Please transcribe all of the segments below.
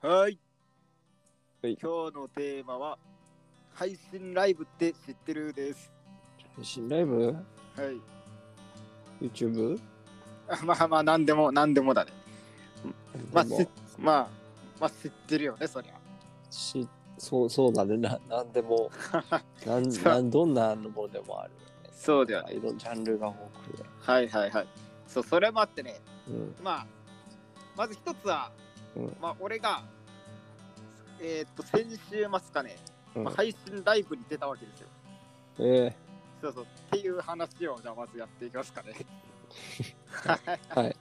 はい。はい今日のテーマは、配信ライブって知ってるです。配信ライブ？はい。?YouTube? あまあまあ、なんでも、なんでもだね。まあ、まあ、まあ、知ってるよね、そりゃ。しそうそうだねななんでも なんなんどんなのもでもあるそうだよね。いろんなジャンルが豊富ではいはいはい。そう、それもあってね、うんまあ、まず一つは、うんまあ、俺が、えーっと、先週末かね、うんまあ、配信ライブに出たわけですよ。えそうそう。っていう話を、じゃあまずやっていきますかね。はい。ー、はい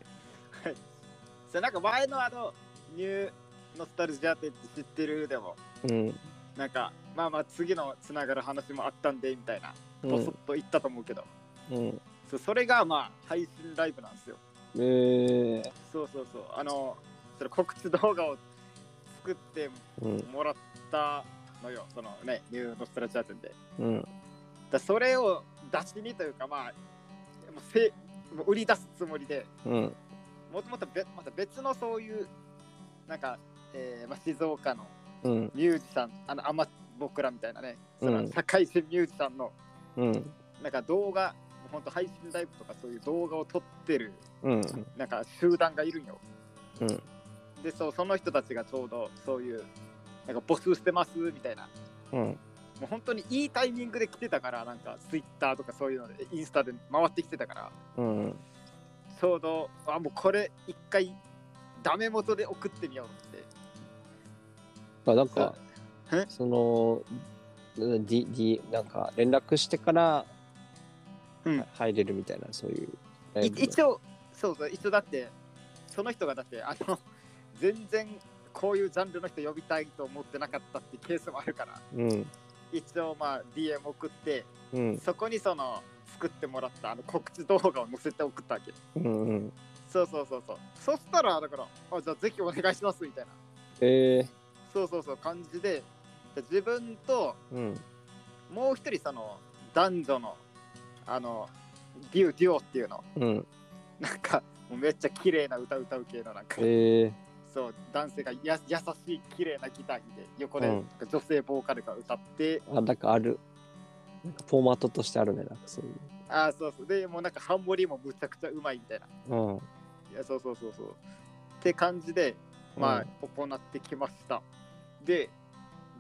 そうなんか前のあの、ニューノスタルジアって知ってるでも、うんなんか、まあまあ次のつながる話もあったんで、みたいな、うぼそっんと言ったと思うけど、うんそうそれがまあ配信ライブなんですよ。えー、そうそうそう。あの、それ告知動画を作ってうん。もらったのよ、そのね、ニューノスタルジア店で。うん。だそれを出しにというか、まあ、もうせもう売り出すつもりで、うん。もともとべまた別のそういう、なんか、えーまあ、静岡のうん。ミュージシャン、あの、あま僕らみたいなね、そうん。の社会人ミュージシャンの、うん。なんか動画、もうほんと配信ライブとかそういう動画を撮ってる、うん。なんか集団がいるんよ。うんで、そう、その人たちがちょうどそういう、なんか募集してますみたいな。うん。もう本当にいいタイミングで来てたから、なんかツイッターとかそういうので、インスタで回ってきてたから、うんちょうど、あ、もうこれ一回、ダメ元で送ってみようって。あなんかえ？その D, D なんか連絡してからうん。入れるみたいなそういう。ラいイブ一応、そうそう、一応だって、その人がだって、あの、全然こういうジャンルの人呼びたいと思ってなかったってケースもあるから、うん。一応まあ DM 送って、うん。そこにその作ってもらったあの告知動画を載せて送ったわけ。うんうん。そうそうそうそう。そしたら、だから、あじゃあぜひお願いしますみたいな。えそうそうそう、感じで、で自分とー、うん。もう一人その男女の、あの、デュデュオっていうの、うん。なんか、もうめっちゃ綺麗な歌歌う系のなんか、えそう、男性がや優しい綺麗なギター弾いて、横で女性ボーカルが歌って、ー、あなんかあるなんかフォーマットとしてあるねなんかそういう。ああ、そうそう、で、もうなんかハンモリもむちゃくちゃうまいみたいな。うん。いや、そうそうそうそう。って感じで、まあ、行ってきました。で、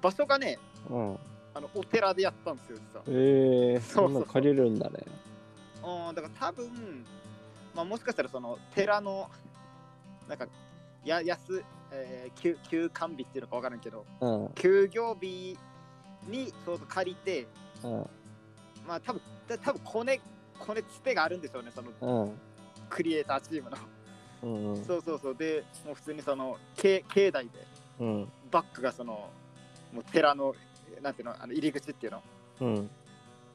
場所がね、うん。あのお寺でやったんですよ、実は。えー、そうなの借りるんだね。うん、だから多分、まあ、もしかしたらその寺の、なんか、や安、えー、休休館日っていうのか分からんけど、うん。休業日にちょうど借りて、うん。まあ多分、た多分コネ、コネつてがあるんでしょうね、そのうん。クリエイターチームの。うんうん。そうそうそう。で、もう普通にその、境境内で、うん。バックがその、もう寺の、なんていうの、あの入り口っていうの、うん。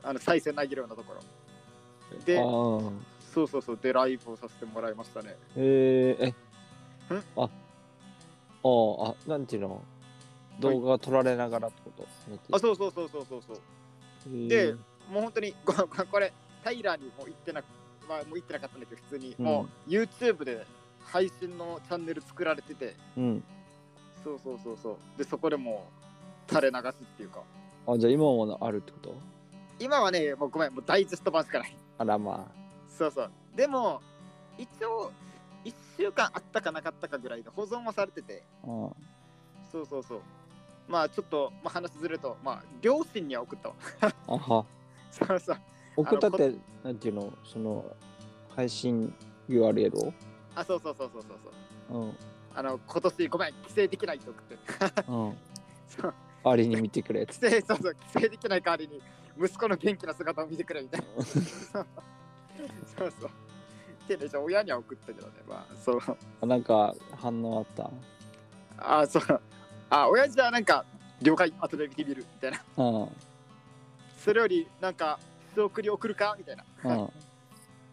あの、再生投げるようなところ。あで、ーそうそうそう、で、ライブをさせてもらいましたね。えー、えんああーあなんていうの？動画が撮られながらってこと？あ、そうそうそうそうそうそう。うでもう本当にこ これタイラーにもう言ってなくまあもう言ってなかったんだけど普通に、うん。もう YouTube で配信のチャンネル作られてて。うん。そうそうそうそう。でそこでもう垂れ流すっていうか。あじゃあ今もあるってこと？今はねもうごめんもうダイジェスト版しかない。あらまそうそう。でも一応1週間あったかなかったかぐらいで保存はされてて。あうんそうそうそう。まあちょっと、まあ、話ずれるとまあ両親には送ったわ。あは。そうそう。送ったってなんていうの？その配信 URL を？あそうそうそうそうそうそう。うん。あの今年ごめん帰省できないって送って。うん。そう。代わりに見てくれって。帰省そうそう。帰省できない代わりに息子の元気な姿を見てくれみたいな。そうそうってねじゃあ親には送ったけどね。まあそう。あなんか反応あった？あそう。あ親父はなんか了解後で見てみるみたいな。うん。それよりなんか仕送り送るか？みたいな。うん。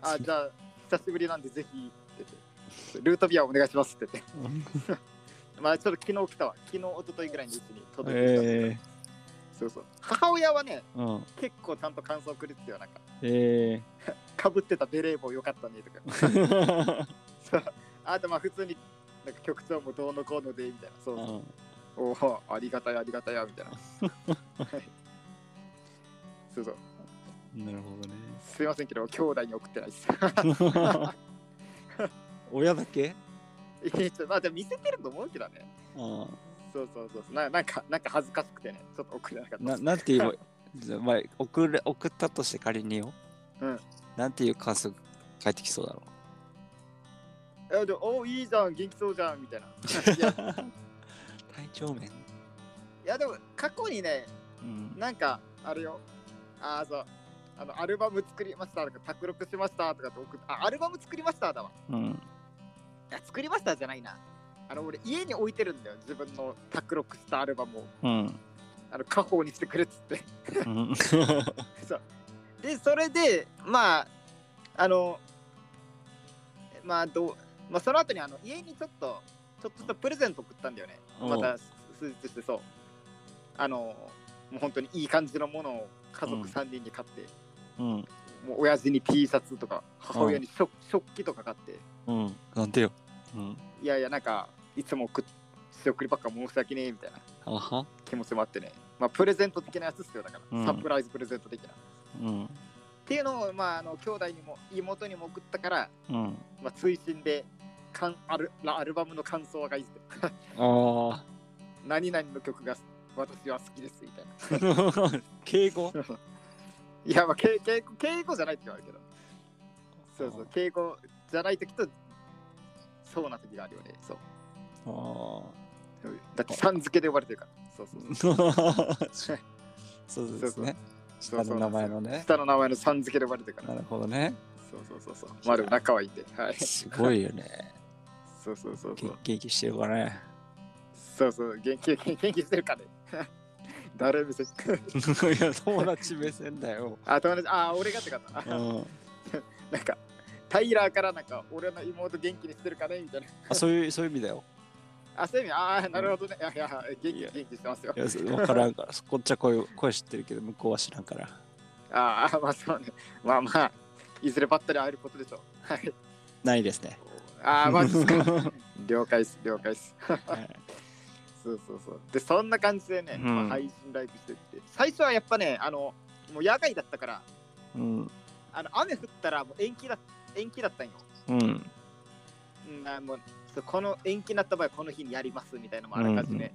あじゃあ久しぶりなんでぜひルートビアお願いしますって言って。まあちょっと昨日来たわ。昨日一昨日ぐらいにうちに届いてきたえそうそう。母親はねー、うん。結構ちゃんと感想くれてたよなんかえかぶってたベレー帽よかったねとか。ー、そう。あとまあ普通になんか曲調もどうのこうのでみたいな。そうそう。うん。おおありがたいありがたいやみたいな。はい。そうそう。なるほどね。すいませんけど兄弟に送ってないです。親だけ？いやちょまあでも見せてると思うけどね。あそうそうそう。ななんかなんか恥ずかしくてね。ちょっと送れなかったななんて言えば、まあ、送れ送ったとして仮によ。うん。なんていう感想返ってきそうだろえでおいいじゃん元気そうじゃんみたいな いやう。体調面いやでも過去にねうん。なんかあれよああそうあのアルバム作りましたとか卓録しましたとかって送っあアルバム作りましただわうん。いや作りましたじゃないなあの俺家に置いてるんだよ自分の卓録したアルバムをうん。あの家宝にしてくれっつってうん。そうでそれでまああのまあどうまあその後にあの家にちょっとちょっとしたプレゼント送ったんだよねまた数日してそうあのもう本当にいい感じのものを家族うん3人に買って、うん。もう親父に T シャツとか母親に食,、食器とか買ってうん。なんでよ。うん。いやいやなんかいつも送っ仕送りばっか申し訳ねえみたいな。気持ちもあってね。まあプレゼント的なやつっすよ。だから、うん。サプライズプレゼント的な。っうん。ていうのをまああの兄弟にも妹にも送ったからうん。まあ、追伸でかんアルラアルバムの感想がいいって。ああ。何々の曲が私は好きですみたいな。敬語？いやまあ敬敬語敬語じゃないって言われるけど。そうそう。敬語じゃない時とそうな時があるよね。そう。あだってさん付けで呼ばれてるからそうそうあ。そうですね。そう下の名前のね。下の名前のさん付けで呼ばれてるからなるほどね。そうそうそうそうまあでも仲はいいんではいすごいよね。そうそうそうそげう元気してるからね。そうそう元気元気してるかね 誰見せいや、友達目線だよ。あ友達あ俺がってかったうん。なんか、タイラーからなんか、俺の妹元気にしてるかね？みたいな。あ、そういう、そういう意味だよ。あ、そういう意味、ああ、なるほどね。いやいや、元気元気してますよい。や、そうわからんから。こっちは声声知ってるけど、向こうは知らんから。ああ、まあそうね。まあまあ、いずればったり会えることでしょう。はい。ないですね。ああ、まあ、ですか。了解です、了解です。はい そうそうそう。で、そんな感じでね、うんまあ、配信ライブしてって。最初はやっぱね、あの、もう野外だったから、うん。あの雨降ったらもう延期だ延期だったんよ。うん。うん、あもうこの延期になった場合、この日にやりますみたいなのもあらかじめ、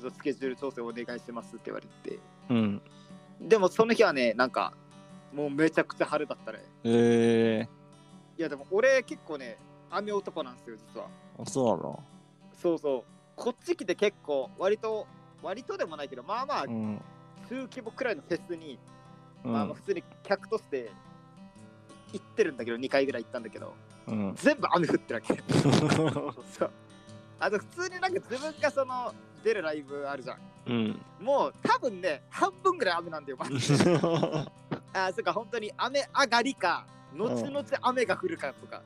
ちょっとスケジュール調整お願いしますって言われて。うん。でもその日はね、なんか、もうめちゃくちゃ晴れだったね。えいやでも俺結構ね、雨男なんですよ、実は。ー、あ、そうなの？そうそう。こっち来て結構、割と、割とでもないけど、まあまあ、うん。中規模くらいのフェスに、うんまあまあ普通に客として行ってるんだけど、2回ぐらい行ったんだけど、うん。全部雨降ってるわけ。そう。あと普通になんか自分がその出るライブあるじゃん。うん。もう多分ね、半分ぐらい雨なんだよ、マジで。あ、そっか、本当に雨上がりか、後々雨が降るかとか、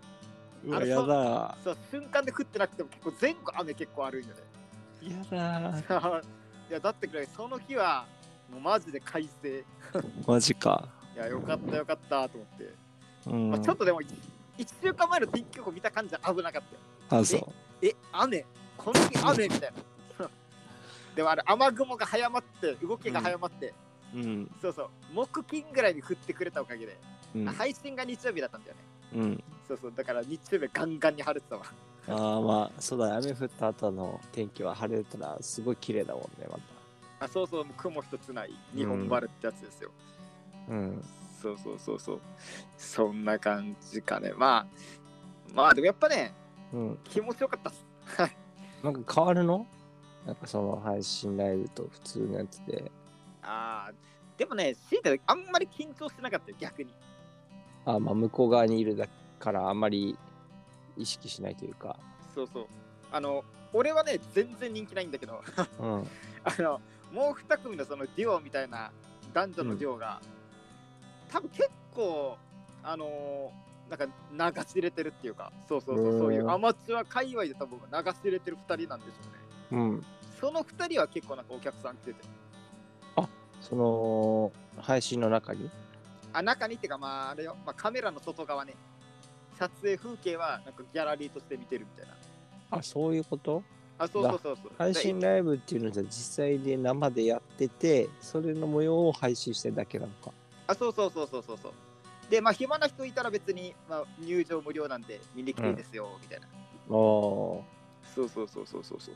うわ、やだ。そう、瞬間で降ってなくても結構前後雨結構あるんよね。やだ。いや、だってくらいその日は、もうマジで快晴。マジか。いや、よかったよかったと思って。うん。まあ、ちょっとでも、1週間前の天気予報見た感じは危なかったよ。あ、そえ、雨？この日雨みたいな。でもあれ、雨雲が早まって、動きが早まって、う。うん。そうそう、木金ぐらいに降ってくれたおかげで、うん。配信が日曜日だったんだよね。うん。そうそう、だから日曜日ガンガンに晴れてたわ。ああ、まあ、そうだね。雨降った後の天気は晴れてたら、すごい綺麗だもんね、まあそうそう、もう雲一つない日本晴れってやつですよ。た。うん。そうそうそうそう。そんな感じかね。まあ、まあでもやっぱね、うん。気持ちよかったっす。なんか変わるの？なんかその配信ライブと普通のやつで。ああ、でもね、強いてあんまり緊張してなかったよ、逆に。あまあ、向こう側にいるだから、あんまり意識しないというか。そうそう。あの、俺はね、全然人気ないんだけど、うん。あの、もう二組のそのデュオみたいな男女のデュオが、多分結構、あのーなんか流し入れてるっていうか、そうそうそう、そういうアマチュア界隈で多分流し入れてる二人なんでしょうね。うん。その二人は結構なんかお客さん来てて、その、配信の中に？あ、中にっていうか、まああれよ、まあ、カメラの外側ね、撮影風景はなんかギャラリーとして見てるみたいな。あ、そういうこと？あ、そうそうそうそう。配信ライブっていうのじゃ実際で生でやってて、それの模様を配信してるだけなのか。あ、そうそうそうそうそうそう。で、まあ、暇な人いたら別に、まあ、入場無料なんで見に来ていいですよ、みたいな。おー。そうそうそうそうそうそう。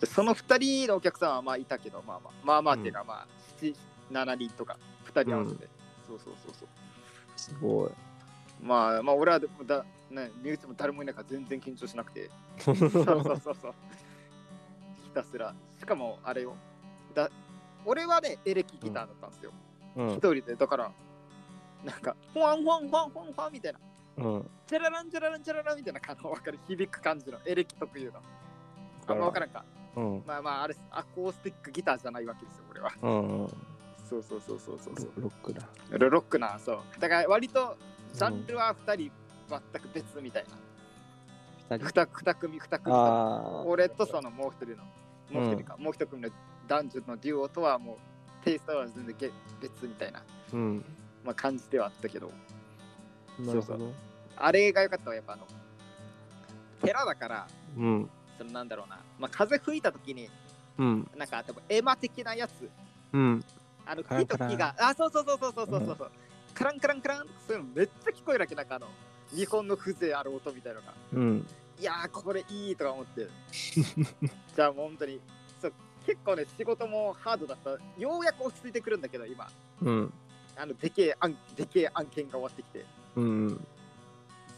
でその2人のお客さんはまあいたけど、まあまあ、まあまあっていうか、まあ、7、7人とか、2人合わせて。そうそうそうそう。すごい。まあ、まあ、俺はだ、ね、身内も誰もいないから全然緊張しなくて。そうそうそうそう。ひたすら。しかも、あれよ。だ俺はね、エレキギターだったんですよ。うん一。人で、だから、なんか、ほわんほわんほわんほわんほわんみたいな。うん。チャラランチャラランチャラランみたいな、あの、わかる、響く感じのエレキ特有の。あんまわからんか。うん。まあまあ、あれ、アコースティックギターじゃないわけですよ、俺は。うん。そうそうそうそうそうそう。ロックだ。ロロックな、そう。だから、割と、ジャンルは2人、全く別みたいな。二人？2, 二組、2組。ああ。俺とそのもう一人の、もう一人か、もう一組の男女のデュオとはもう、テイストは全然げ別みたいな、うん。まあ、感じではあったけど、なるほど。あれが良かったわ、やっぱあの、寺だから、うん。そのなんだろうな、まあ、風吹いた時に、うん。なんか多分エマ的なやつ、うん。あの木と木が、あ、そうそうそうそうそうそうそう、カランカランカランそういうのめっちゃ聞こえるわけ、なんかあの、日本の風情ある音みたいなのが。うん。いやー、これいいとか思って。じゃあもう本当に、そう結構ね、仕事もハードだった。ようやく落ち着いてくるんだけど、今、うん。あの、でけえ案、でけえ案件が終わってきて。うん。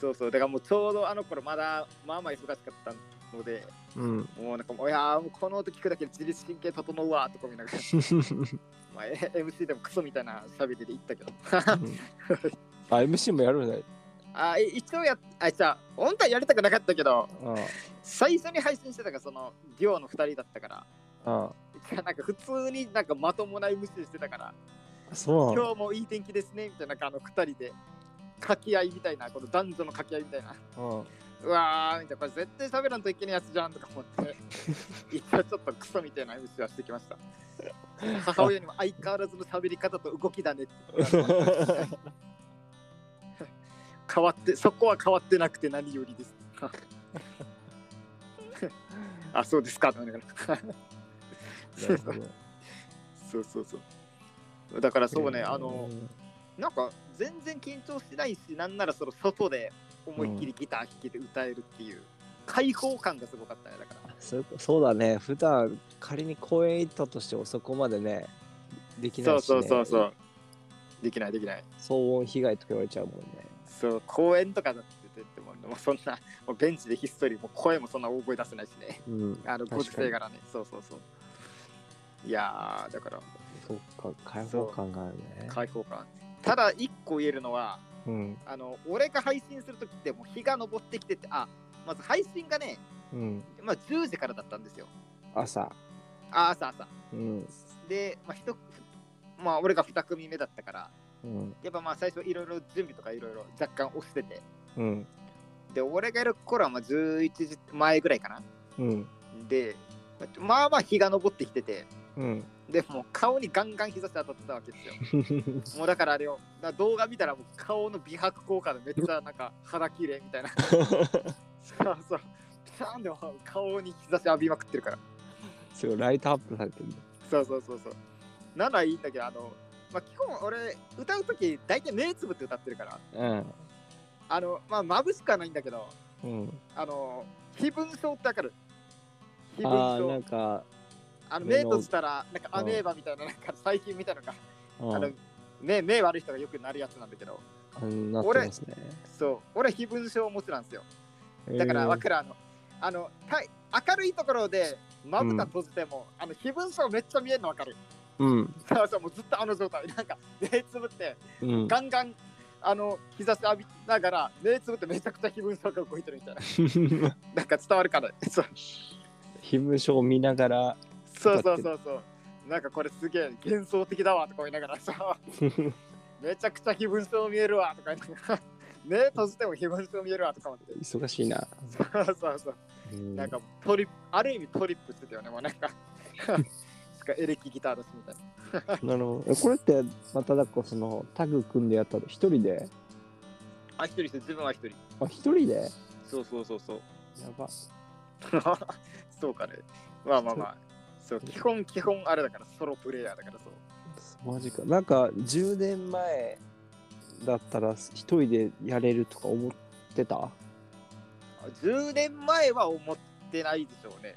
そうそう、だからもうちょうどあの頃まだ、まあまあ忙しかったので、うん。もうなんかもう、いやー、もうこの音聞くだけで自律神経整うわとか見ながら、まあ、え MC でもクソみたいな喋りで言ったけど。あ、MC もやるんだよ。あ、い一応やっ、あ、じゃあ、本当はやりたくなかったけど、あ最初に配信してたのがその、デュオの2人だったから、あ。なんか普通になんかまともな MC してたから、あそう今日もいい天気ですねみたいな、あの2人で。掛け合いみたいな、この男女の掛け合いみたいな、うわーみたいな、これ絶対喋らんといけないやつじゃんとか思って、一応ちょっとクソみたいな MC はしてきました。母親にも相変わらずの喋り方と動きだねって 変わって、そこは変わってなくて何よりです。あ、そうですか そうそうそう。だからそうね、あの、なんか全然緊張しないし、なんならその外で思いっきりギター弾けて歌えるっていう、開放感がすごかったね、だから。そうそうだね。普段仮に公園行ったとしてもそこまでね、できなそいうし、ね。そうそうそう。できないできない。騒音被害とか言われちゃうもんね。そう、公園とかだって言っても、もうそんな、もうベンチでひっそり、もう声もそんな大声出せないしね。うん。あの、ご時世柄ね。そうそうそう。いやー、だから、そっか、開放感があるね。開放感。ただ、一個言えるのは、うん。あの、俺が配信するときって、もう日が昇ってきてて、あ、まず配信がね、うん。まあ、10時からだったんですよ。朝。あ、朝朝。うん。で、まあ、一まあ、俺が2組目だったから、うん。やっぱまあ、最初いろいろ準備とかいろいろ若干押してて、うん。で、俺がやる頃はまあ11時前ぐらいかな。うん。で、まあまあ日が昇ってきてて、うん。でもう顔にガンガン日差し当たってたわけですよ。もうだからあれよ、だから動画見たらもう顔の美白効果でめっちゃなんか肌綺麗みたいな。そうそう。ピシャーンでも顔に日差し浴びまくってるから。すごい、ライトアップされてる。そうそうそうそう。ならいいんだけど、あの、まあ、基本俺歌うとき大体目つぶって歌ってるから、うん。あの、まあ眩しくはないんだけど、うん。あの、非分症ってわかる？非分症ん。か、あの目閉じたら、なんかアメーバみたいな、なんか細菌みたいなのが、うんあの目目悪い人がよくなるやつなんだけど、あなってますね。そう、俺非分症持ちなんですよ。だからわかる、あの、あの、た明るいところでまぶた閉じても、あの、非分症めっちゃ見えるのわかる。うん。そうそう、もうずっとあの状態。なんか、目つぶって、うん。ガンガン、あの、日差し浴びながら、目つぶってめちゃくちゃ非分症が動いてるみたいな。なんか伝わるかな。そう非無症を見ながら、そうそうそうそう。なんかこれすげえ幻想的だわとか言いながらさ、めちゃくちゃ非分症見えるわとか言いながら、目閉じても非分症見えるわとか思って。忙しいな。そうそうそう。うんなんかトリップ、ある意味トリップしてたよね、もうなんか。エレキギターだしみたいな。なるほど。えこれって、まただかその、タグ組んでやったの一人で？あ、一人して自分は一人。あ、一人で？そうそうそうそう。やば。そうかね。まあまあまあ。そう、基本、基本あれだから、ソロプレイヤーだからそう。マジか。なんか10年前だったら一人でやれるとか思ってた？10年前は思ってないでしょうね。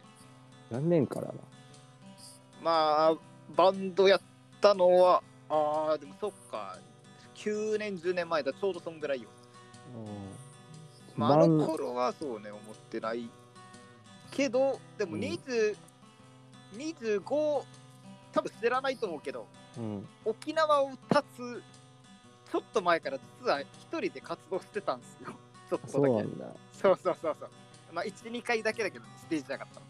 何年からだ？まあ、バンドやったのは、ああ、でもそっか。9年、10年前だ、ちょうどそんぐらいよ。まあ、あの頃はそうね、思ってない。けど、でもうん20、25、多分知らないと思うけど、うん。沖縄を立つ、ちょっと前から実は一人で活動してたんですよ。ちょっとだけ。そうなんだ。そうそうそうそう。まあ、1、2回だけだけど、ステージなかったの。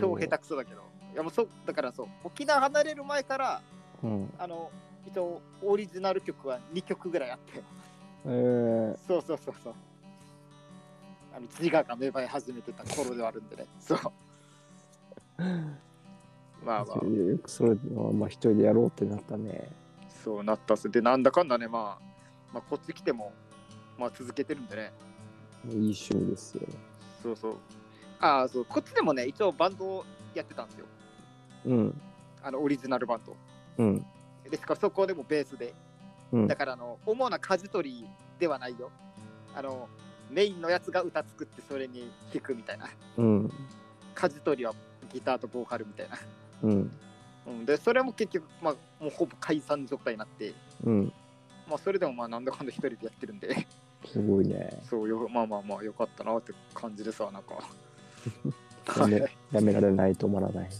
超下手くそだけど。いやもうそうだからそう、沖縄離れる前から、うん。あの、一応オリジナル曲は2曲ぐらいあって、えー、そうそうそうそう。あの自我が芽生え始めてた頃ではあるんでね。そう。まあまあ、よくそれはまあ一人でやろうってなったね。そうなったっす。で、なんだかんだね、まあ、まあ、こっち来ても、まあ続けてるんでね。いい趣味ですよ。そうそう。ああ、そう、こっちでもね、一応バンドやってたんですよ。うん。あの、オリジナルバンド。うん。ですから、そこでもベースで。うんだから、あの、主な舵取りではないよ。あの、メインのやつが歌作って、それに弾くみたいな。うん。舵取りはギターとボーカルみたいな。うん。うん、で、それも結局、まあ、もうほぼ解散状態になって、うん。まあ、それでもまあ、なんだかんだ一人でやってるんで、すごいね。そうよ、まあまあまあ、よかったなって感じですわ、なんか。やめやめられない、止まらない。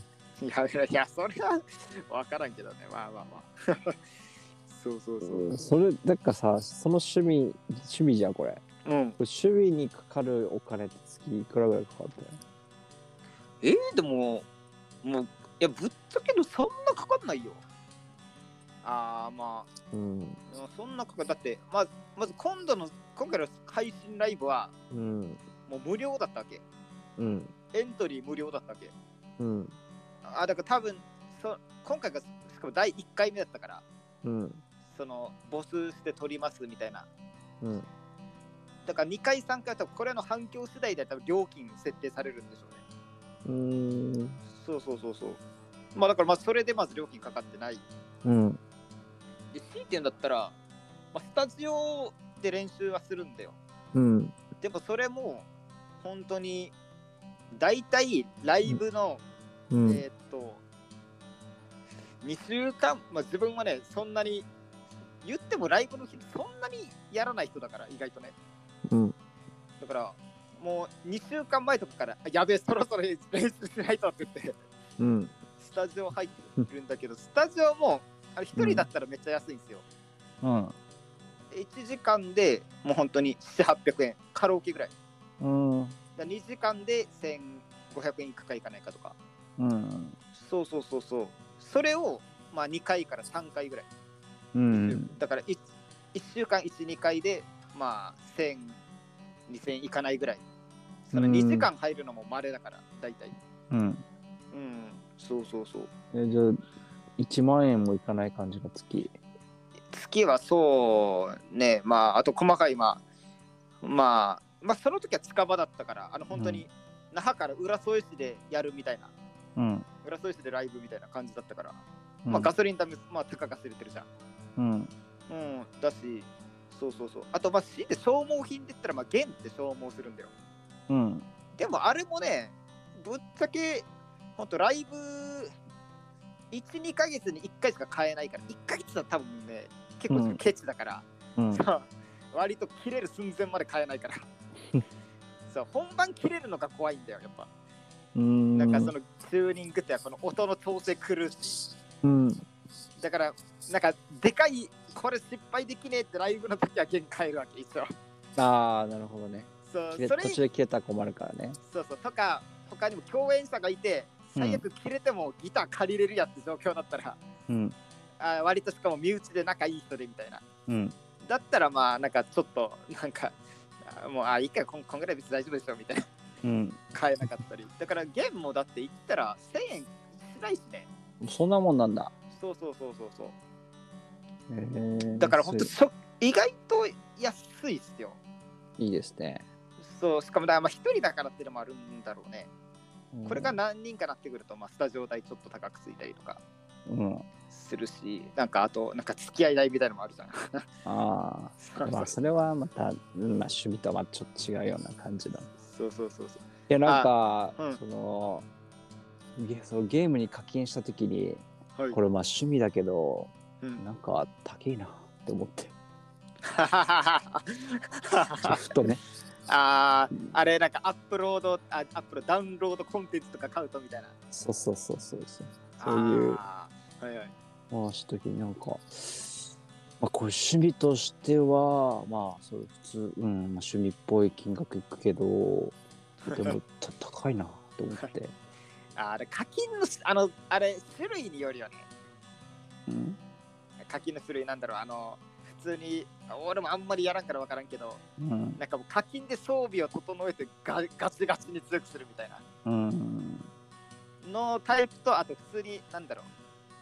いや いや、いやそれは分からんけどね、まあまあまあ。そうそうそう。それ、だからさ、その趣味、趣味じゃん、これ。うん。趣味にかかるお金って月いくらぐらいかかってえー、でも、もう、いや、ぶっちゃけど、そんなかかんないよ。ああ、まうん。あ、そんなかかだって、まず、まず今度の、今回の配信ライブは、うん。もう無料だったわけ。うん。エントリー無料だったわけ。うん。あだから多分そ、今回が、しかも第1回目だったから、うん。その、募集して撮りますみたいな。うん。だから2回、3回とこれの反響次第で多分料金設定されるんでしょうね。うん。そうそうそうそう。まあだからまあそれでまず料金かかってない。うん。で、強いてんだったら、まあ、スタジオで練習はするんだよ。うん。でもそれも本当に大体ライブの、うん。えーっと2週間、まあ、自分はねそんなに言ってもライブの日そんなにやらない人だから意外とねうん。だからもう2週間前とかからあやべえそろそろ練習しないとって言ってうん。スタジオ入ってるんだけどスタジオもあれ1人だったらめっちゃ安いんですよ、うん。で1時間でもう本当に7800円カラオケぐらいうん。だ2時間で1500円いくかいかないかとかうん。そうそうそうそうそれをまあ2回から3回ぐらい、うん。だから 1, 1週間12回でまあ1000 2000いかないぐらいそのうん。2時間入るのも稀だから大体。うん。うんそうそうそう。え、じゃあ、1万円もいかない感じの月？月はそうね。まああと細かいまあまあまあその時は近場だったからあの本当に那覇から浦添市でやるみたいな。うん。浦添市でライブみたいな感じだったから、うん。まあガソリン代もまあ高が知れてるじゃん。うん。うんだしそうそうそう。あとまあ強いて消耗品って言ったらまあ弦って消耗するんだようん。でもあれもねぶっちゃけほんとライブ12ヶ月に1回しか買えないから1ヶ月は多分ね結構ケチだから、うん。さ割と切れる寸前まで買えないから そう本番切れるのが怖いんだよやっぱうん。なんかそのチューニングってこの音の調整苦しいうん。だからなんかでかいこれ失敗できねえってライブの時は限界るわけ一応ああ、なるほどね。そう途中で切れたら困るからね。そうそうとか他にも共演者がいて最悪切れてもギター借りれるやって状況だったら、うん。あー割としかも身内で仲いい人でみたいなうん。だったらまあなんかちょっとなんかもうあいいかこんこんぐらい別に大丈夫でしょみたいなうん。買えなかったりだからゲームもだって言ったら1000円しないしねそんなもんなんだ。そうそうそうそうそうへーだから本当安そ意外と安いっすよいいいですね。そう、しかもまあ一人だからっていうのもあるんだろうね。これが何人かなってくると、まあ、スタジオ代ちょっと高くついたりとかうん。するし、なんかあと、なんか付き合い代みたいなのもあるじゃん。ああ。まあ、それはまた、うんまあ、趣味とはまあちょっと違うような感じだ。いそうそうそうそう。や、なんか、うんその、ゲそのゲームに課金したときに、はいこれまあ趣味だけど、うんなんか高いなって思って、ふとね。あーあれなんかアップロードあアップロダウンロードコンテンツとか買うとみたいな。そうそうそうそうそう。そういう、あーはいはい。まあ、したときになんか、まあ、これ趣味としては、まあ、それ普通、うん、まあ、趣味っぽい金額いくけど、でもた高いなと思って。ああれ課金のしあのあれ種類によるよね。うん？課金の種類なんだろう。あの普通に俺もあんまりやらんから分からんけどうん。なんかもう課金で装備を整えてガガチガチに強くするみたいな。うん。のタイプとあと普通になんだろ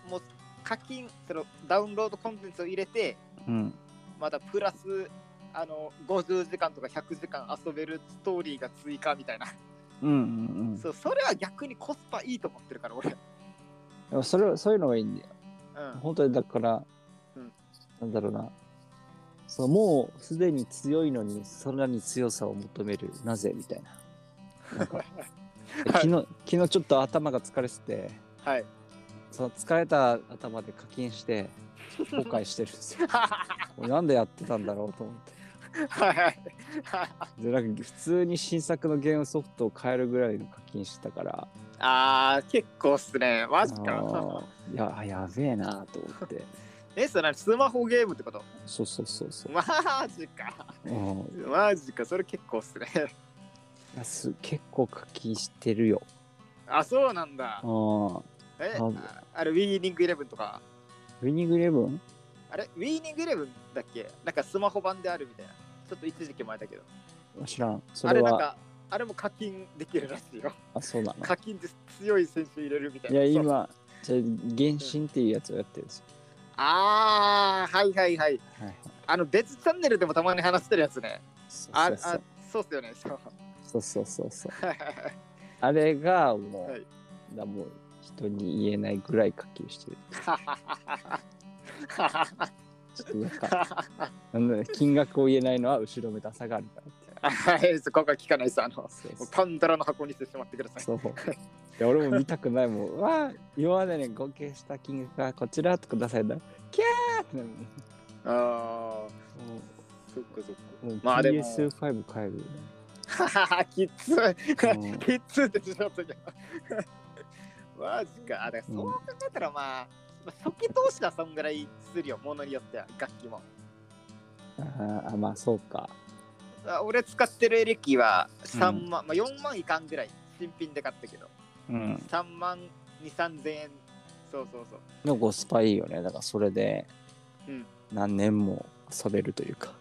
う。もう課金そのダウンロードコンテンツを入れてうん。またプラスあの50時間とか100時間遊べるストーリーが追加みたいな、うんうんそうそれは逆にコスパいいと思ってるから俺、それそういうのがいいんだよ。うん、本当にだから、うん。なんだろうな。そうもうすでに強いのにさらに強さを求める。なぜ？みたいな。なんか 昨日昨日ちょっと頭が疲れてて。はい。その疲れた頭で課金して後悔してるんですよ。俺なんでやってたんだろうと思って。はいでなんか普通に新作のゲームソフトを買えるぐらいの課金してたから。あー結構っすね。マジあかーいややべえなと思ってえそれ何スマホゲームってこと？そうそうそうそう、マジか。うん、マジか。それ結構っすね。す結構課金してるよ。あそうなんだ。あーえあれウィーニングイレブンとか？ウィニングイレブンあれウィーニングイレブンだっけ？なんかスマホ版であるみたいな。ちょっと一時期前だけど。知らん。それはあれなんかあれも課金できるらしいよ。あそうなの？課金で強い選手入れるみたいいなそうや今じゃあ原神っていうやつをやってるんですよ、ああはいはいはい。はいはい。あの別チャンネルでもたまに話してるやつね。そうああそう。そうっすよね。そう。そうそうそうあれがもう、はい。だもう人に言えないぐらい課金してる。ちょっとなんかなんだろう金額を言えないのは後ろめたさがあるからって。はい、そこが聞かないです。あの、パンドラの箱にしてしまってください。そう。いや俺も見たくないもん。うわあ、今までに合計した金額がこちらとくださいな。キャーってなるもんああ、そっかそっか。もうまあでも PS5 買えるよね。ははは、きつい。うん きついってしまったけど。マジか。あ、だからそう考えたらまあ、まあ初期投資はそんぐらいするよ、ものによっては、楽器も。あーあ、まあそうか。あ俺使ってるエレキは3万、まあ4万いかんぐらい、新品で買ったけど、うん。3万2、3000円。そうそうそう。でもコスパいいよね。だからそれでうん何年も遊べるというか。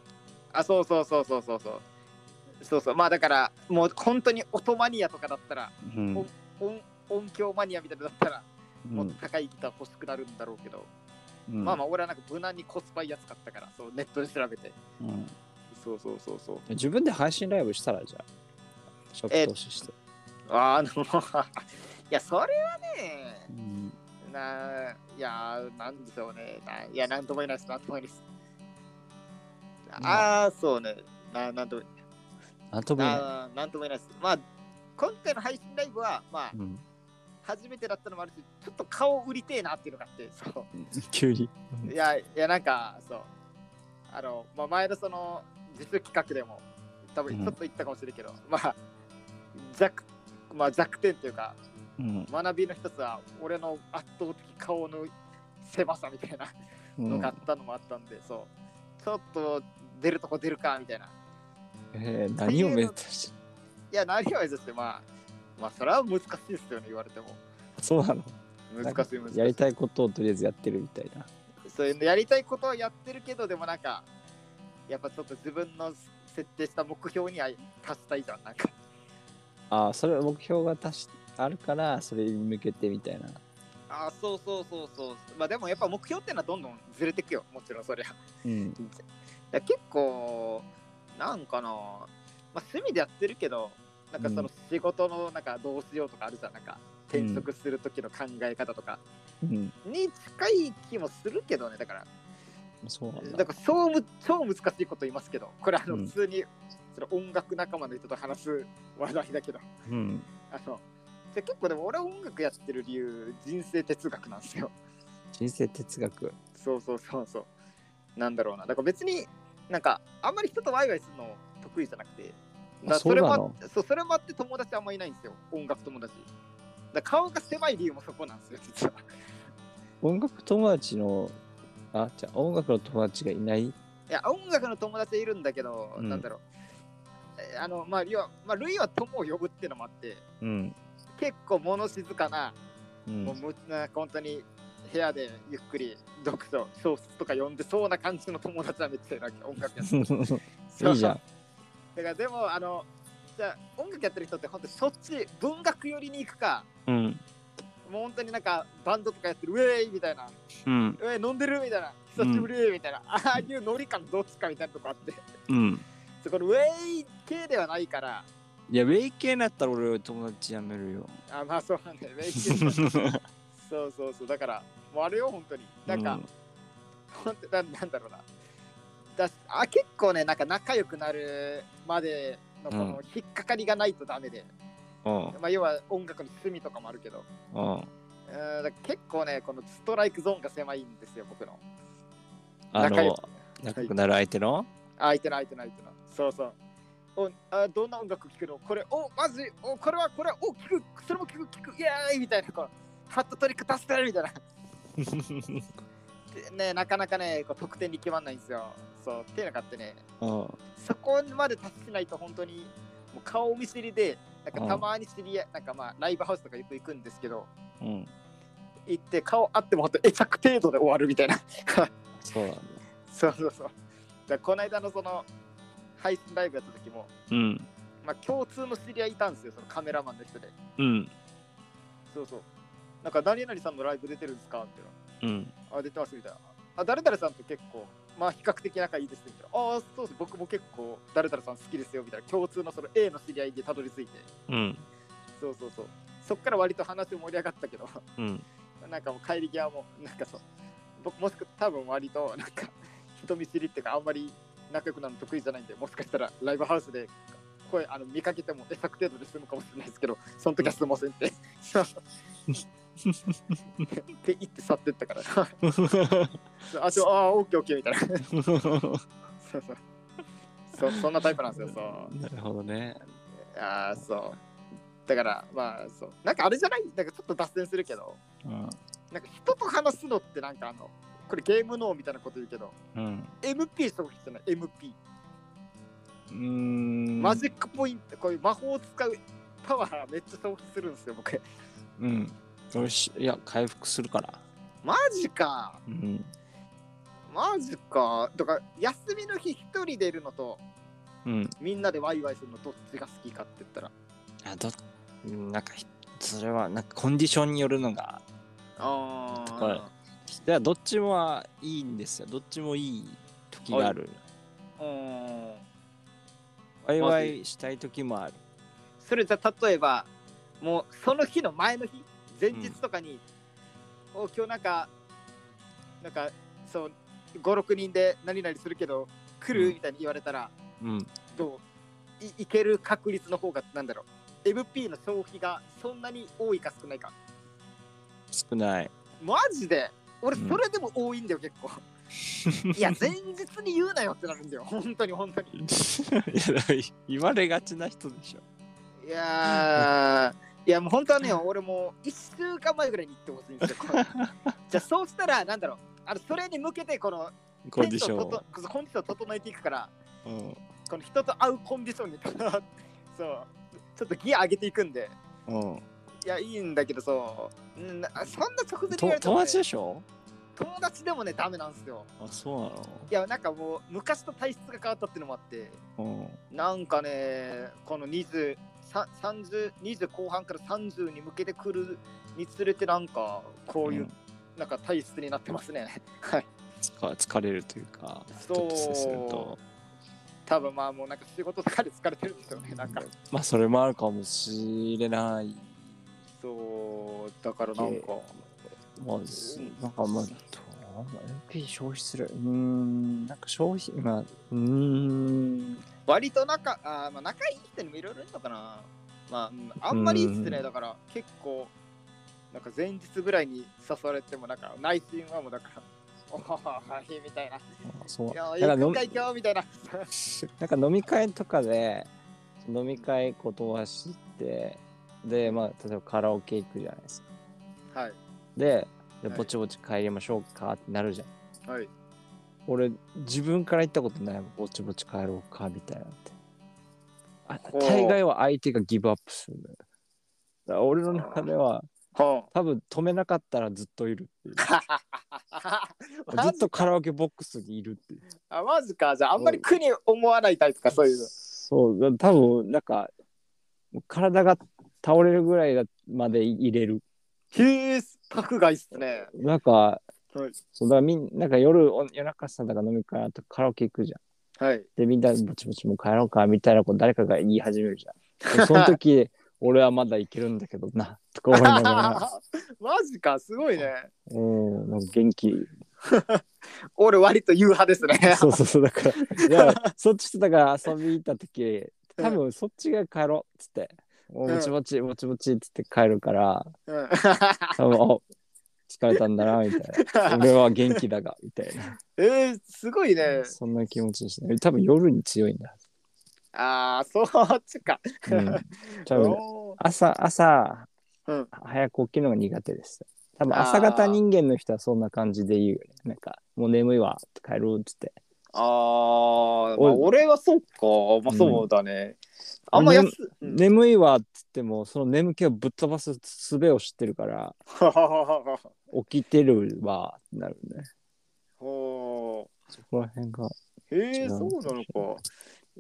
あ、そうそうそうそうそうそう。そうそう。まあだから、もう本当に音マニアとかだったら、うん。音音響マニアみたいなのだったら、もっうんと高いギター欲しくなるんだろうけど、うんまあまあ俺はなんか無難にコスパいいやつ買ったから、そうネットで調べて。うんそうそうそうそう。自分で配信ライブしたらじゃあ。初期投資して。あの、いや、それはね、うんな、いや、なんでしょうね。ないや、なんとも言えないです、なんとも言えないです。ああ、そうね。ななんともなんとも言えない。なんとも言えないです。まあ、今回の配信ライブは、まあ、うん初めてだったのもあるし、ちょっと顔売りてえなっていうのがあって、そう。急に。いや、いや、なんか、そう。あの、まあ、前のその、自主企画でも、多分ちょっと言ったかもしれんけど、まあ、弱、まあ、弱点というか、うん学びの一つは、俺の圧倒的顔の狭さみたいなうんのがあったのもあったんで、そう。ちょっと出るとこ出るか、みたいな。えー何を目指しいや、何を目指して、まあ、まあ、それは難しいですよね、言われても。そうなの難しい、難しい。やりたいことをとりあえずやってるみたいな。そういうのやりたいことはやってるけど、でもなんか、やっぱちょっと自分の設定した目標には達したいじゃん。なんか、ああ、それは目標が達しあるから、それに向けてみたいな。ああ、そうそうそうそう。まあでもやっぱ目標っていうのはどんどんずれていくよ、もちろんそりゃ。うん。だ結構、なんかな、ままあ、趣味でやってるけど、なんかその仕事のなんかどうしようとかあるじゃん、なんか転職する時の考え方とかうん。に近い気もするけどね、だから、そうなんだ。だから超む超難しいこと言いますけど、これあのうん普通に音楽仲間の人と話す話題だけど、うん。あので結構でも俺は音楽やってる理由、人生哲学なんですよ。人生哲学。そうそうそうそう。なんだろうな。だから別になんかあんまり人とワイワイするの得意じゃなくて。それもあそうそれもあって友達あんまいないんですよ。音楽友達。だ顔が狭い理由もそこなんですよ、実は。音楽友達の、あ、じゃあ音楽の友達がいない？いや、音楽の友達はいるんだけど、うんなんだろう。えあの、まあ、要は、まあ、ルイは友を呼ぶっていうのもあって、うん。結構物静かな、うんもうむ本当に部屋でゆっくり読書、小説とか読んでそうな感じの友達はめっちゃ音楽やってる いいじゃん。だからでもあのじゃあ音楽やってる人って本当にそっち文学寄りに行くかうん。もう本当になんかバンドとかやってるウェイみたいなうん。ウェイ飲んでるみたいな久しぶりみたいな、ああいうノリ感どっちかみたいなとこあってうん。そこのウェイ系ではないから。いや、ウェイ系になったら俺友達辞めるよ。あまあそうなんだよウェイ系そうそうそう。だからもうあれよ本当に。なんか、ほんとななんだろうな。だしあ結構ねなんか仲良くなるまでのこうん。の引っかかりがないとダメで、うん。まあ要は音楽の趣味とかもあるけど。うん。うん結構ね、このストライクゾーンが狭いんですよ、僕の。あの、仲良く。なる相手の？相手の相手の相手の。そうそう。おあどんな音楽聴くの？これ、お、マジ？お、これは、これは、お、聴く、それも聴く、聴く、イエーイみたいな、こう、ハットトリック助けるみたいな。でね、なかなかね、こう得点に決まんないんですよ。そう、っていうのがあってね、うん。そこまで達しないと本当に、もう顔見知りで、なんかうんたまに知り合い、なんかまあ、ライブハウスとかよく行くんですけど、うん。行って顔あっても本当、会着程度で終わるみたいな。そうなんだ。そうそうそう。だこの間のその配信ライブやった時も、うん。まあ、共通の知り合いいたんですよ、そのカメラマンの人で。うん。そうそう。なんか、何々さんのライブ出てるんですか？っていううん。の。あ、出てますみたいな。あ、誰々さんと結構、まあ、比較的仲いいですみたいな。ああ、そうです。僕も結構、誰々さん好きですよみたいな。共通のその A の知り合いでたどり着いて。うん。そうそうそう。そっから割と話盛り上がったけど、うん。なんかもう帰り際も、なんかそう、僕もしく多分割と、なんか、人見知りっていうか、あんまり仲良くなるの得意じゃないんで、もしかしたらライブハウスで声あの見かけても、え、作程度で済むかもしれないですけど、その時はすいませんって。って言って去ってったから。そうあ、ちょ、あー、オッケーオッケーみたいな。そうそう。そそんなタイプなんですよ、そう。なるほどね。ああ、そう。だから、まあ、そう。なんかあれじゃない？なんかちょっと脱線するけど、うん。なんか人と話すのってなんかあの、これゲーム脳みたいなこと言うけど、うん。MP 消費じゃない ?MP。うーん。マジックポイント、こういう魔法を使うパワーめっちゃ消費するんですよ、僕。うん。よし、いや、回復するから。マジか。うん。マジか。だから、休みの日一人でいるのと、うん。みんなでワイワイするのどっちが好きかって言ったら。あ、ど、うんなんかひ、それは、なんかコンディションによるのが、あこれいや、どっちもはいいんですよ。どっちもいい時がある。あ。うん。ワイワイしたい時もある。それじゃ例えばもうその日の前の日前日とかに、お今日なんかなんかそう56人で何々するけど来る、うんみたいに言われたらうん。どう？いいける確率の方がなんだろう？MP の消費がそんなに多いか少ないか少ない。マジで？俺うんそれでも多いんだよ、結構 いや前日に言うなよってなるんだよ本当に本当にいや、言われがちな人でしょ。いやー、いやもう本当はね、俺もう1週間前ぐらいに行ってほしいんですよ。じゃあそうしたら、なんだろう、あのそれに向けてこのコンディションを。コンディションを整えていくから、うん。この人と会うコンディションに そう、ちょっとギア上げていくんで、うん。いや、いいんだけどそう、うんなそんな直前言われても、ね、友達でしょ？友達でもね、ダメなんですよ。あ、そうなの？いや、なんかもう昔と体質が変わったっていうのもあって、うん。なんかね、この20、さ30 20後半から30に向けてくるにつれて、なんかこういう、んなんか体質になってますね。はい。疲れるというか、そう人と接すると。多分まあもうなんか仕事とかで疲れてるんですよね。なんか。まあそれもあるかもしれない。そう、だからなんか。まあ、すなんかまあ、LP 消費する。うーん、なんか消費、まあ、うーん、割と仲あー、まあ、仲いい人にもいろいろいるのかな。まあ、うんあんまりいいっすね。うんだから結構、なんか前日ぐらいに誘われても、なんか内心はもうだから、おはいみたいな。いそう。や、だから飲み行くんか今日みたいな。なんか飲み会とかで飲み会断してでまあ例えばカラオケ行くじゃないですか。はい。でではい。ぼちぼち帰りましょうかってなるじゃん、はい。俺自分から言ったことないもん。ぼちぼち帰ろうかみたいなって。あほう。大概は相手がギブアップするのよ。だから俺の中ではは多分止めなかったらずっといるっていう。あ。ずっとカラオケボックスにいるっていう。あ、マジか。じゃあ、あんまり苦に思わないタイプか、そういうの。そう。だ多分なんかもう体が倒れるぐらいまで入れるへえ、格外っすね。なんか、はいそうだみんなんか夜お夜中さんだから飲み会あとカラオケ行くじゃん。はい。でみんなぼちぼちもう帰ろうかみたいなこと誰かが言い始めるじゃん。でその時 俺はまだいけるんだけどなとか思いながら、マジか、すごいね。うん、なんか元気。俺、割と言う派ですね。そうそうそうだから、いやそっちとだから遊び行った時多分そっちが帰ろうっつって、もうぼちぼちぼちぼちっつって帰るから、うん多分お疲れたんだなみたいな。俺は元気だがみたいな。えー、すごいね。そんな気持ちですね。多分夜に強いんだ。ああ、そっちか。うん、多分おー朝朝、うん早く起きるのが苦手です。多分朝方人間の人はそんな感じで言うよね。なんかもう眠いわって帰るっつって。あー、まあ、おい俺はそうか。まあ、そうだね。あんまやす。うん眠いわっつってもその眠気をぶっ飛ばす術を知ってるから 起きてるわってなるね。ほそこら辺が、うへえ、そうなのか。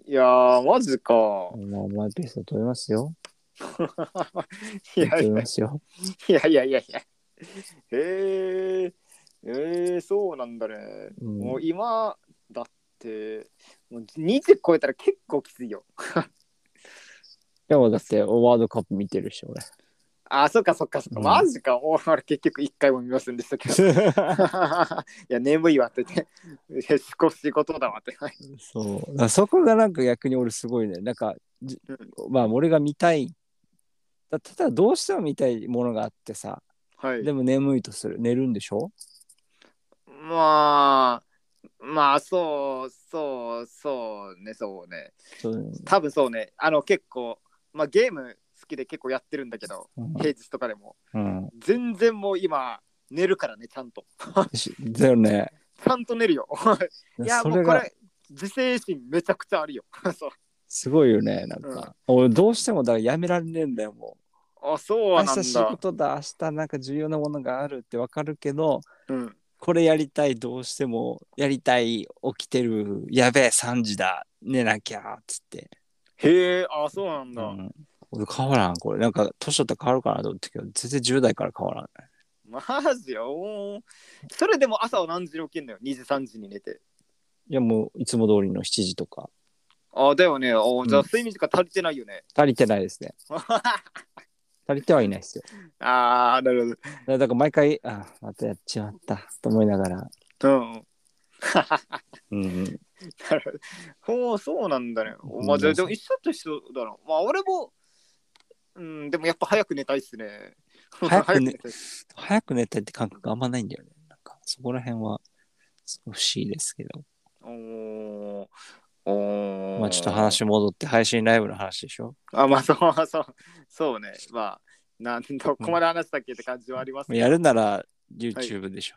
いやー、マジか。まあ、マイペースで取れますよ。いやいやますよ。いやいやいやいや。へえ、えー、そうなんだね。うんもう今だって、もう20超えたら結構きついよ。でもだってワールドカップ見てるし俺。あ、そっかそっかそっか。うんマジか。お俺結局1回も見ませんでしたけど。いや、眠いわって言って。少し仕事だわって。はいそう。だからそこがなんか逆に俺すごいね。なんか、じまあ俺が見たい。だただどうしても見たいものがあってさ。はい。でも眠いとする。寝るんでしょ？まあ、まあ、そう、そう、そうね、そうね。そう多分そうね。あの、結構、まあ、ゲーム好きで結構やってるんだけど、うん平日とかでも。うん。全然もう今、寝るからね、ちゃんと。しだよね。ちゃんと寝るよ。いや、それがもうこれ、自制心めちゃくちゃあるよ。そう。すごいよね。なんか、俺どうしてもだからやめられねえんだよ、もあ、そうう。なんだ。明日仕事だ、明日なんか重要なものがあるってわかるけど、うん。これやりたい、どうしてもやりたい、起きてる、やべえ、3時だ、寝なきゃ、つって。へえ、あ、そうなんだ。うん、俺変わらん、これ。なんか、年取ったら変わるかなと思ったけど、全然10代から変わらん。マジよ。それでも朝は何時に起きんの？よ ?2 時、3時に寝て。いや、もういつも通りの7時とか。あ、だよね。おじゃあうん睡眠時間足りてないよね。足りてないですね。足りてはいないですよ。ああ、なるほだからだから毎回、あ、またやっちまった、と思いながら。ど。うん。うんうん。なるほう、そうなんだね。うんまあ、じゃあ、でも一緒と一緒だな。まあ、俺も、うん、でもやっぱ早く寝たいっすね。早く寝たい早く寝たいって感覚あんまないんだよね。なんか、そこら辺は、すごい不思議ですけど。おーおーまあちょっと話戻って配信ライブの話でしょ。あ、まあ、そうそう。そうね。まあ、なんどこまで話したっけって感じはありますけどやるなら YouTube でしょ。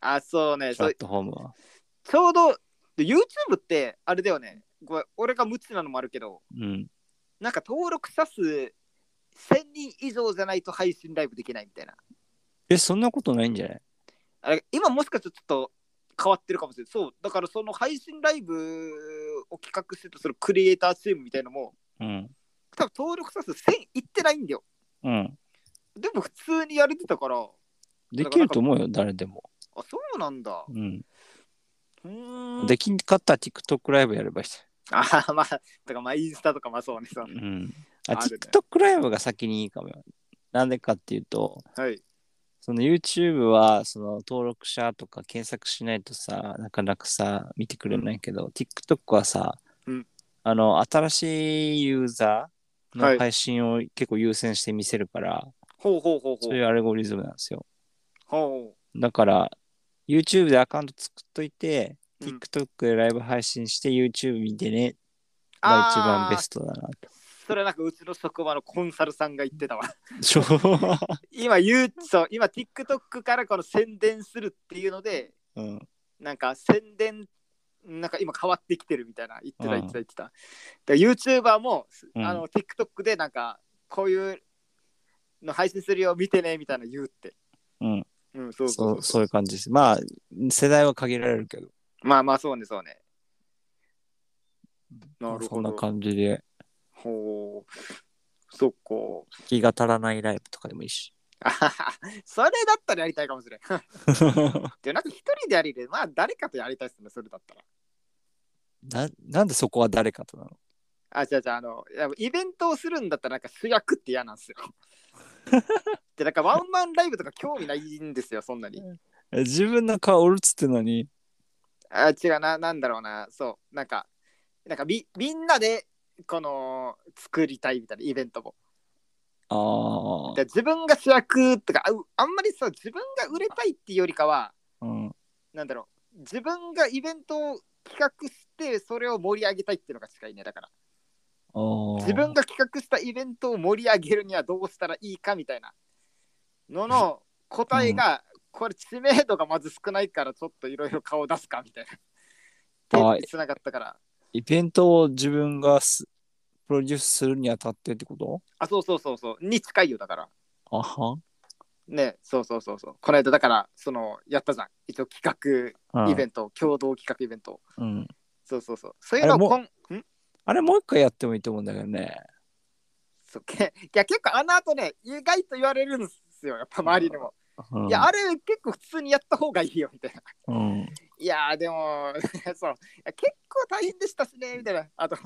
あ、そうね。そうプラットフォームは。ちょうど、で YouTube って、あれだよね。ごめん俺が無知なのもあるけど、うん。なんか登録者数1000人以上じゃないと配信ライブできないみたいな。え、そんなことないんじゃない？あれ今もしかしたらちょっと変わってるかもしれない。そう、だからその配信ライブを企画してたそのクリエイターチームみたいのも、うん。多分登録者数1000いってないんだよ。うん。でも普通にやれてたから、あ、できると思うよ、誰でも。そうなんだ。うん。うーん。できんかったら TikTok ライブやればいい。ああ、まあ、とかまあ、インスタとかまあそうね。そうねうん。あ、あるね TikTok ライブが先にいいかもよ。なんでかっていうと、はい。その YouTube はその登録者とか検索しないとさ、なかなかさ、見てくれないけど、TikTok はさ、うんあの、新しいユーザーはいの配信を結構優先して見せるから、ほうほうほうほそういううアルゴリズムなんですよ。ほだから、YouTube でアカウント作っといて、うん TikTok でライブ配信して YouTube 見てねが一番ベストだなと。それなんかうちの職場のコンサルさんが言ってたわ。今言う、そう、今 TikTok からこの宣伝するっていうので、うん。なんか宣伝、なんか今変わってきてるみたいな言ってたうん言ってた言ってた。で YouTuber も、うんあの TikTok でなんかこういうの配信するよ見てねみたいな言うって。うん。うん、そうそそううそういう感じです。まあ、世代は限られるけど。まあまあそうねそうね。なるそんなほど。感じで、ほう。そっか。気が足らないライブとかでもいいし。あははそれだったらやりたいかもしれん。でなんか一人でやりで、まあ誰かとやりたいっすね、それだったら。ななんでそこは誰かとなの？あ、じゃあじゃあ、あの、いやイベントをするんだったらなんか主役って嫌なんですよ。で、なんかワンマンライブとか興味ないんですよ、そんなに。え自分の顔おるっつってんのに？あ、違うな、なんだろうな、そう、なんか、なんかみみんなで、この、作りたいみたいなイベントも。あで自分が主役とか、ああんまりそう、自分が売れたいっていうよりかは、あ。うん。なんだろう、自分がイベントを企画して、それを盛り上げたいっていうのが近いね、だから。自分が企画したイベントを盛り上げるにはどうしたらいいかみたいなのの答えが、これ知名度がまず少ないからちょっといろいろ顔出すかみたいな。はい手につながったから。イベントを自分がすプロデュースするにあたってってこと？あ、そうそうそうそう。に近いよだから。あはね、そうそうそうそう。この間だから、その、やったじゃん。一応企画イベント、共同企画イベント。うん。そうそうそう。そういうのをん？あれもう一回やってもいいと思うんだけどね。そうけいや、結構あの後ね、意外と言われるんですよ。やっぱ周りにも。うん、いや、あれ結構普通にやった方がいいよ、みたいな。うん。いやーでも そう結構大変でしたしねみたいなあと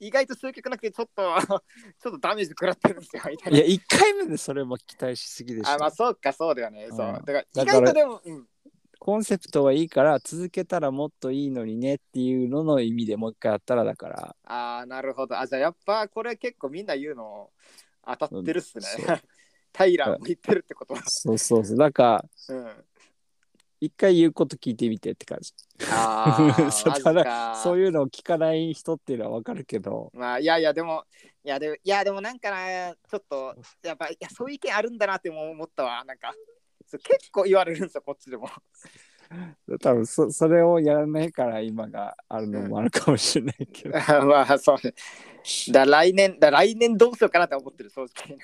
意外と集客なくてちょっと ちょっとダメージ食らってるんですよみたいないや、一回目でそれも期待しすぎでしょ。あまあそうかそうだよね、そううんだから意外とでも、うん、コンセプトはいいから続けたらもっといいのにねっていうのの意味でもう一回やったらだから。ああなるほどあじゃあやっぱこれ結構みんな言うの当たってるっすね、そう タイラーも言ってるってことは、そうそうそう。だから、うん、一回言うこと聞いてみてって感じ。ああ そうかそういうのを聞かない人っていうのはわかるけど。まあいやいやでもいやでもいやでもなんかなちょっとやっぱいやそういう意見あるんだなって思ったわなんか結構言われるんですよこっちでも。多分そそれをやらないから今があるのもあるかもしれないけど。まあそう。ね。だ来年だ来年どうしようかなって思ってる正直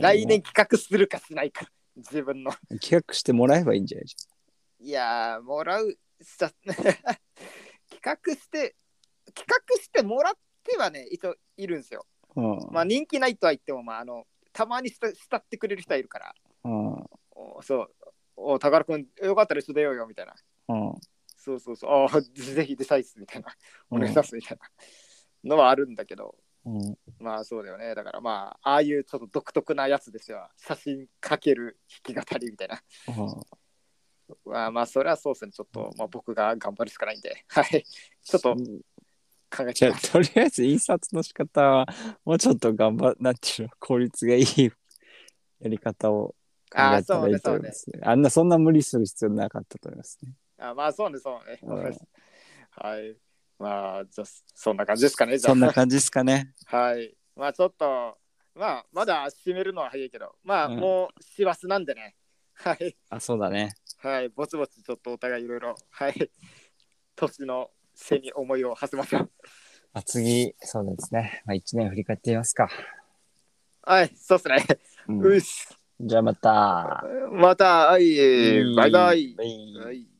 来年企画するかしないか自分の。企画してもらえばいいんじゃない？いやーもらうさ。企画して企画してもらってはね一応いるんですよ。うん。まあ人気ないとは言ってもまああのたまにした慕ってくれる人はいるから。うん。おそうお宝くんよかったら一緒出ようよみたいなうんそうそうそうああ ぜひ出たいっすみたいなお願いしますみたいなのはあるんだけどうんまあそうだよね。だからまあ、ああいうちょっと独特なやつですよ。写真かける弾き語りみたいな。まあまあ、それはそうですね。ちょっと、まあ、僕が頑張るしかないんで。はい。ちょっと考えじゃあてみます。とりあえず印刷の仕方はもうちょっと頑張なんていうの効率がいいやり方を考ああ、そうね、そうね。あんなそんな無理する必要なかったと思いますね。あまあそうね、そうね。うんはい。まあ、じゃあ、そんな感じですかね。じゃそんな感じですかね。あ。はい。まあちょっと、まあ、まだ締めるのは早いけど、まあ、うんもう師走なんでね。はい。あ、そうだね。はい。ぼちぼちちょっとお互いいろいろ、はい。年の背に思いを馳せましょう。あ次、そうですね。まあ、1年振り返ってみますか。はい、そうっすね。うんうっす。じゃあまた。また、はい、バイバイ。はい